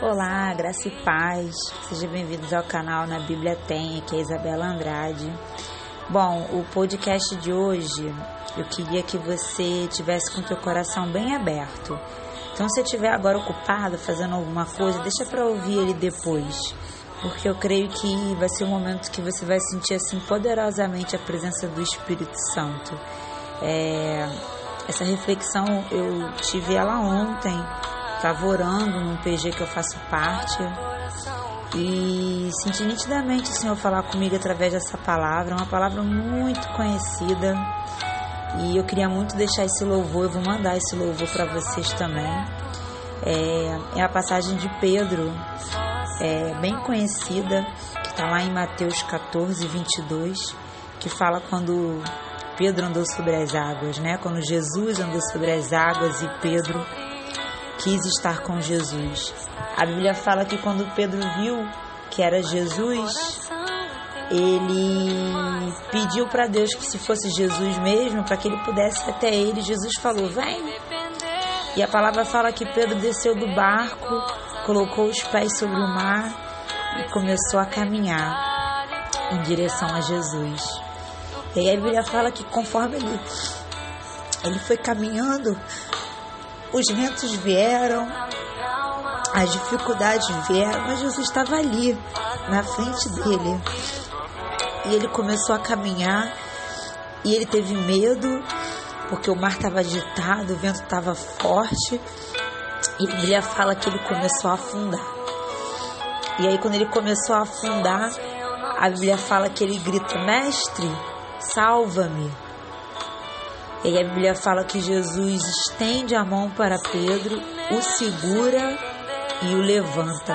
Olá, graça e paz. Sejam bem-vindos ao canal Na Bíblia Tem, aqui é Isabela Andrade. Bom, o podcast de hoje, eu queria que você tivesse com teu coração bem aberto. Então, se estiver agora ocupado fazendo alguma coisa, deixa para ouvir ele depois, porque eu creio que vai ser um momento que você vai sentir assim poderosamente a presença do Espírito Santo. É, essa reflexão eu tive ela ontem, estava orando num PG que eu faço parte e senti nitidamente o Senhor falar comigo através dessa palavra, uma palavra muito conhecida. E eu queria muito deixar esse louvor, eu vou mandar esse louvor para vocês também. É, é, a passagem de Pedro, é, bem conhecida, que está lá em Mateus 14, 22, que fala quando Pedro andou sobre as águas, né? Quando Jesus andou sobre as águas e Pedro quis estar com Jesus. A Bíblia fala que quando Pedro viu que era Jesus, ele pediu para Deus que se fosse Jesus mesmo, para que ele pudesse ir até ele. Jesus falou: Vem. E a palavra fala que Pedro desceu do barco, colocou os pés sobre o mar e começou a caminhar em direção a Jesus. E aí a Bíblia fala que conforme ele, ele foi caminhando, os ventos vieram, as dificuldades vieram, mas Jesus estava ali, na frente dele. E ele começou a caminhar e ele teve medo, porque o mar estava agitado, o vento estava forte. E a Bíblia fala que ele começou a afundar. E aí, quando ele começou a afundar, a Bíblia fala que ele grita: Mestre, salva-me. E a Bíblia fala que Jesus estende a mão para Pedro, o segura e o levanta.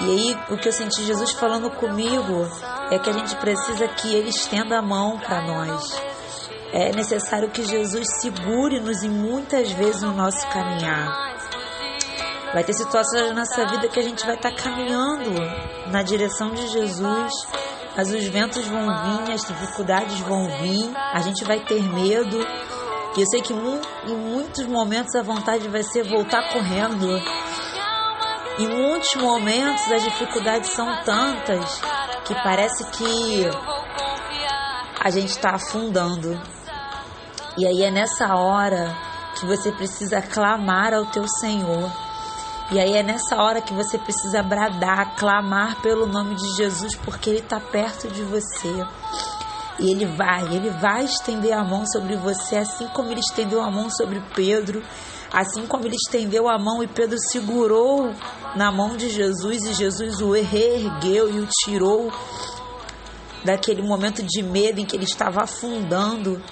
E aí o que eu senti Jesus falando comigo é que a gente precisa que Ele estenda a mão para nós. É necessário que Jesus segure-nos e muitas vezes no nosso caminhar. Vai ter situações na nossa vida que a gente vai estar tá caminhando na direção de Jesus, mas os ventos vão vir, as dificuldades vão vir, a gente vai ter medo. E eu sei que em muitos momentos a vontade vai ser voltar correndo. Em muitos momentos as dificuldades são tantas que parece que a gente está afundando. E aí é nessa hora que você precisa clamar ao teu Senhor e aí é nessa hora que você precisa bradar, clamar pelo nome de Jesus, porque Ele está perto de você. E Ele vai, Ele vai estender a mão sobre você, assim como Ele estendeu a mão sobre Pedro, assim como Ele estendeu a mão e Pedro segurou na mão de Jesus e Jesus o reergueu e o tirou daquele momento de medo em que ele estava afundando.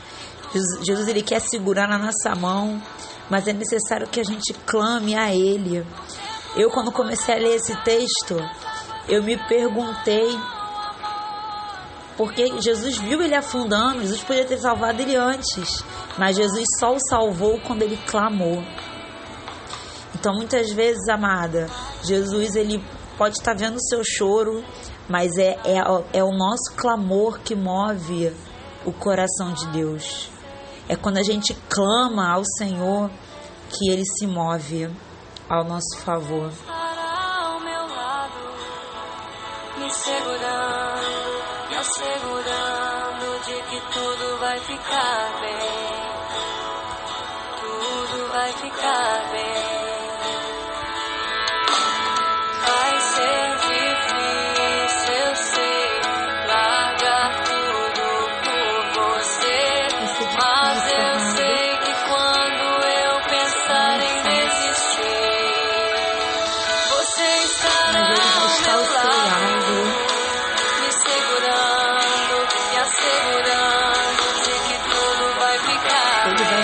Jesus ele quer segurar na nossa mão mas é necessário que a gente clame a Ele. Eu, quando comecei a ler esse texto, eu me perguntei porque Jesus viu ele afundando, Jesus podia ter salvado ele antes, mas Jesus só o salvou quando ele clamou. Então, muitas vezes, amada, Jesus ele pode estar vendo o seu choro, mas é, é, é o nosso clamor que move o coração de Deus. É quando a gente clama ao Senhor que ele se move ao nosso favor. Ao me segurando, me assegurando de que tudo vai ficar bem. Tudo vai ficar bem.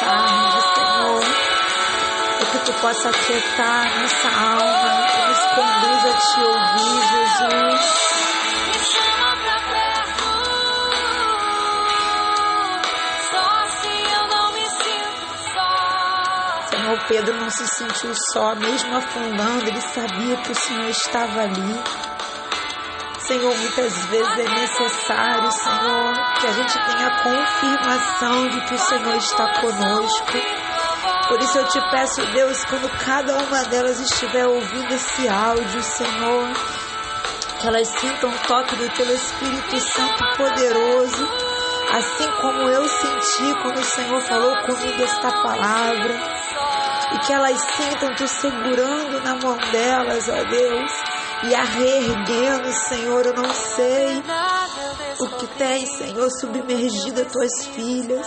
tarde, Senhor. E que tu possa aquietar nossa alma e nos conduza a te ouvir, Jesus. Me chama pra perto. Só assim eu não me sinto só. Senhor, Pedro não se sentiu só, mesmo afundando, ele sabia que o Senhor estava ali. Senhor, muitas vezes é necessário, Senhor, que a gente tenha confirmação de que o Senhor está conosco. Por isso eu te peço, Deus, quando cada uma delas estiver ouvindo esse áudio, Senhor, que elas sintam o toque do teu Espírito Santo poderoso, assim como eu senti quando o Senhor falou comigo esta palavra, e que elas sintam tu segurando na mão delas, ó Deus, e a reerguendo, Senhor, eu não sei o que tem, Senhor, submergido as tuas filhas.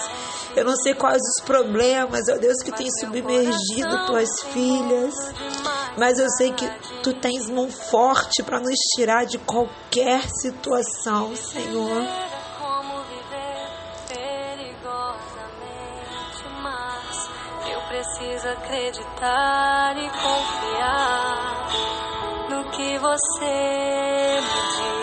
Eu não sei quais os problemas, ó Deus, que tem submergido tuas filhas. Mas eu sei que tu tens mão forte para nos tirar de qualquer situação, Senhor. Preciso acreditar e confiar que você me diz.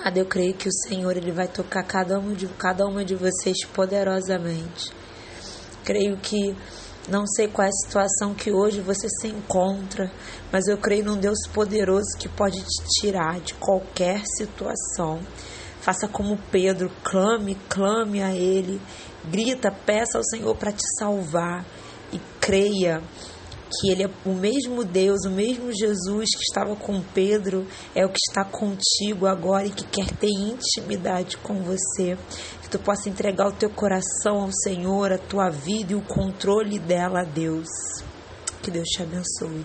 Amada, eu creio que o Senhor ele vai tocar cada uma de cada uma de vocês poderosamente. Creio que não sei qual é a situação que hoje você se encontra, mas eu creio num Deus poderoso que pode te tirar de qualquer situação. Faça como Pedro, clame, clame a Ele, grita, peça ao Senhor para te salvar e creia que Ele é o mesmo Deus, o mesmo Jesus que estava com Pedro, é o que está contigo agora e que quer ter intimidade com você. Que tu possa entregar o teu coração ao Senhor, a tua vida e o controle dela a Deus. Que Deus te abençoe.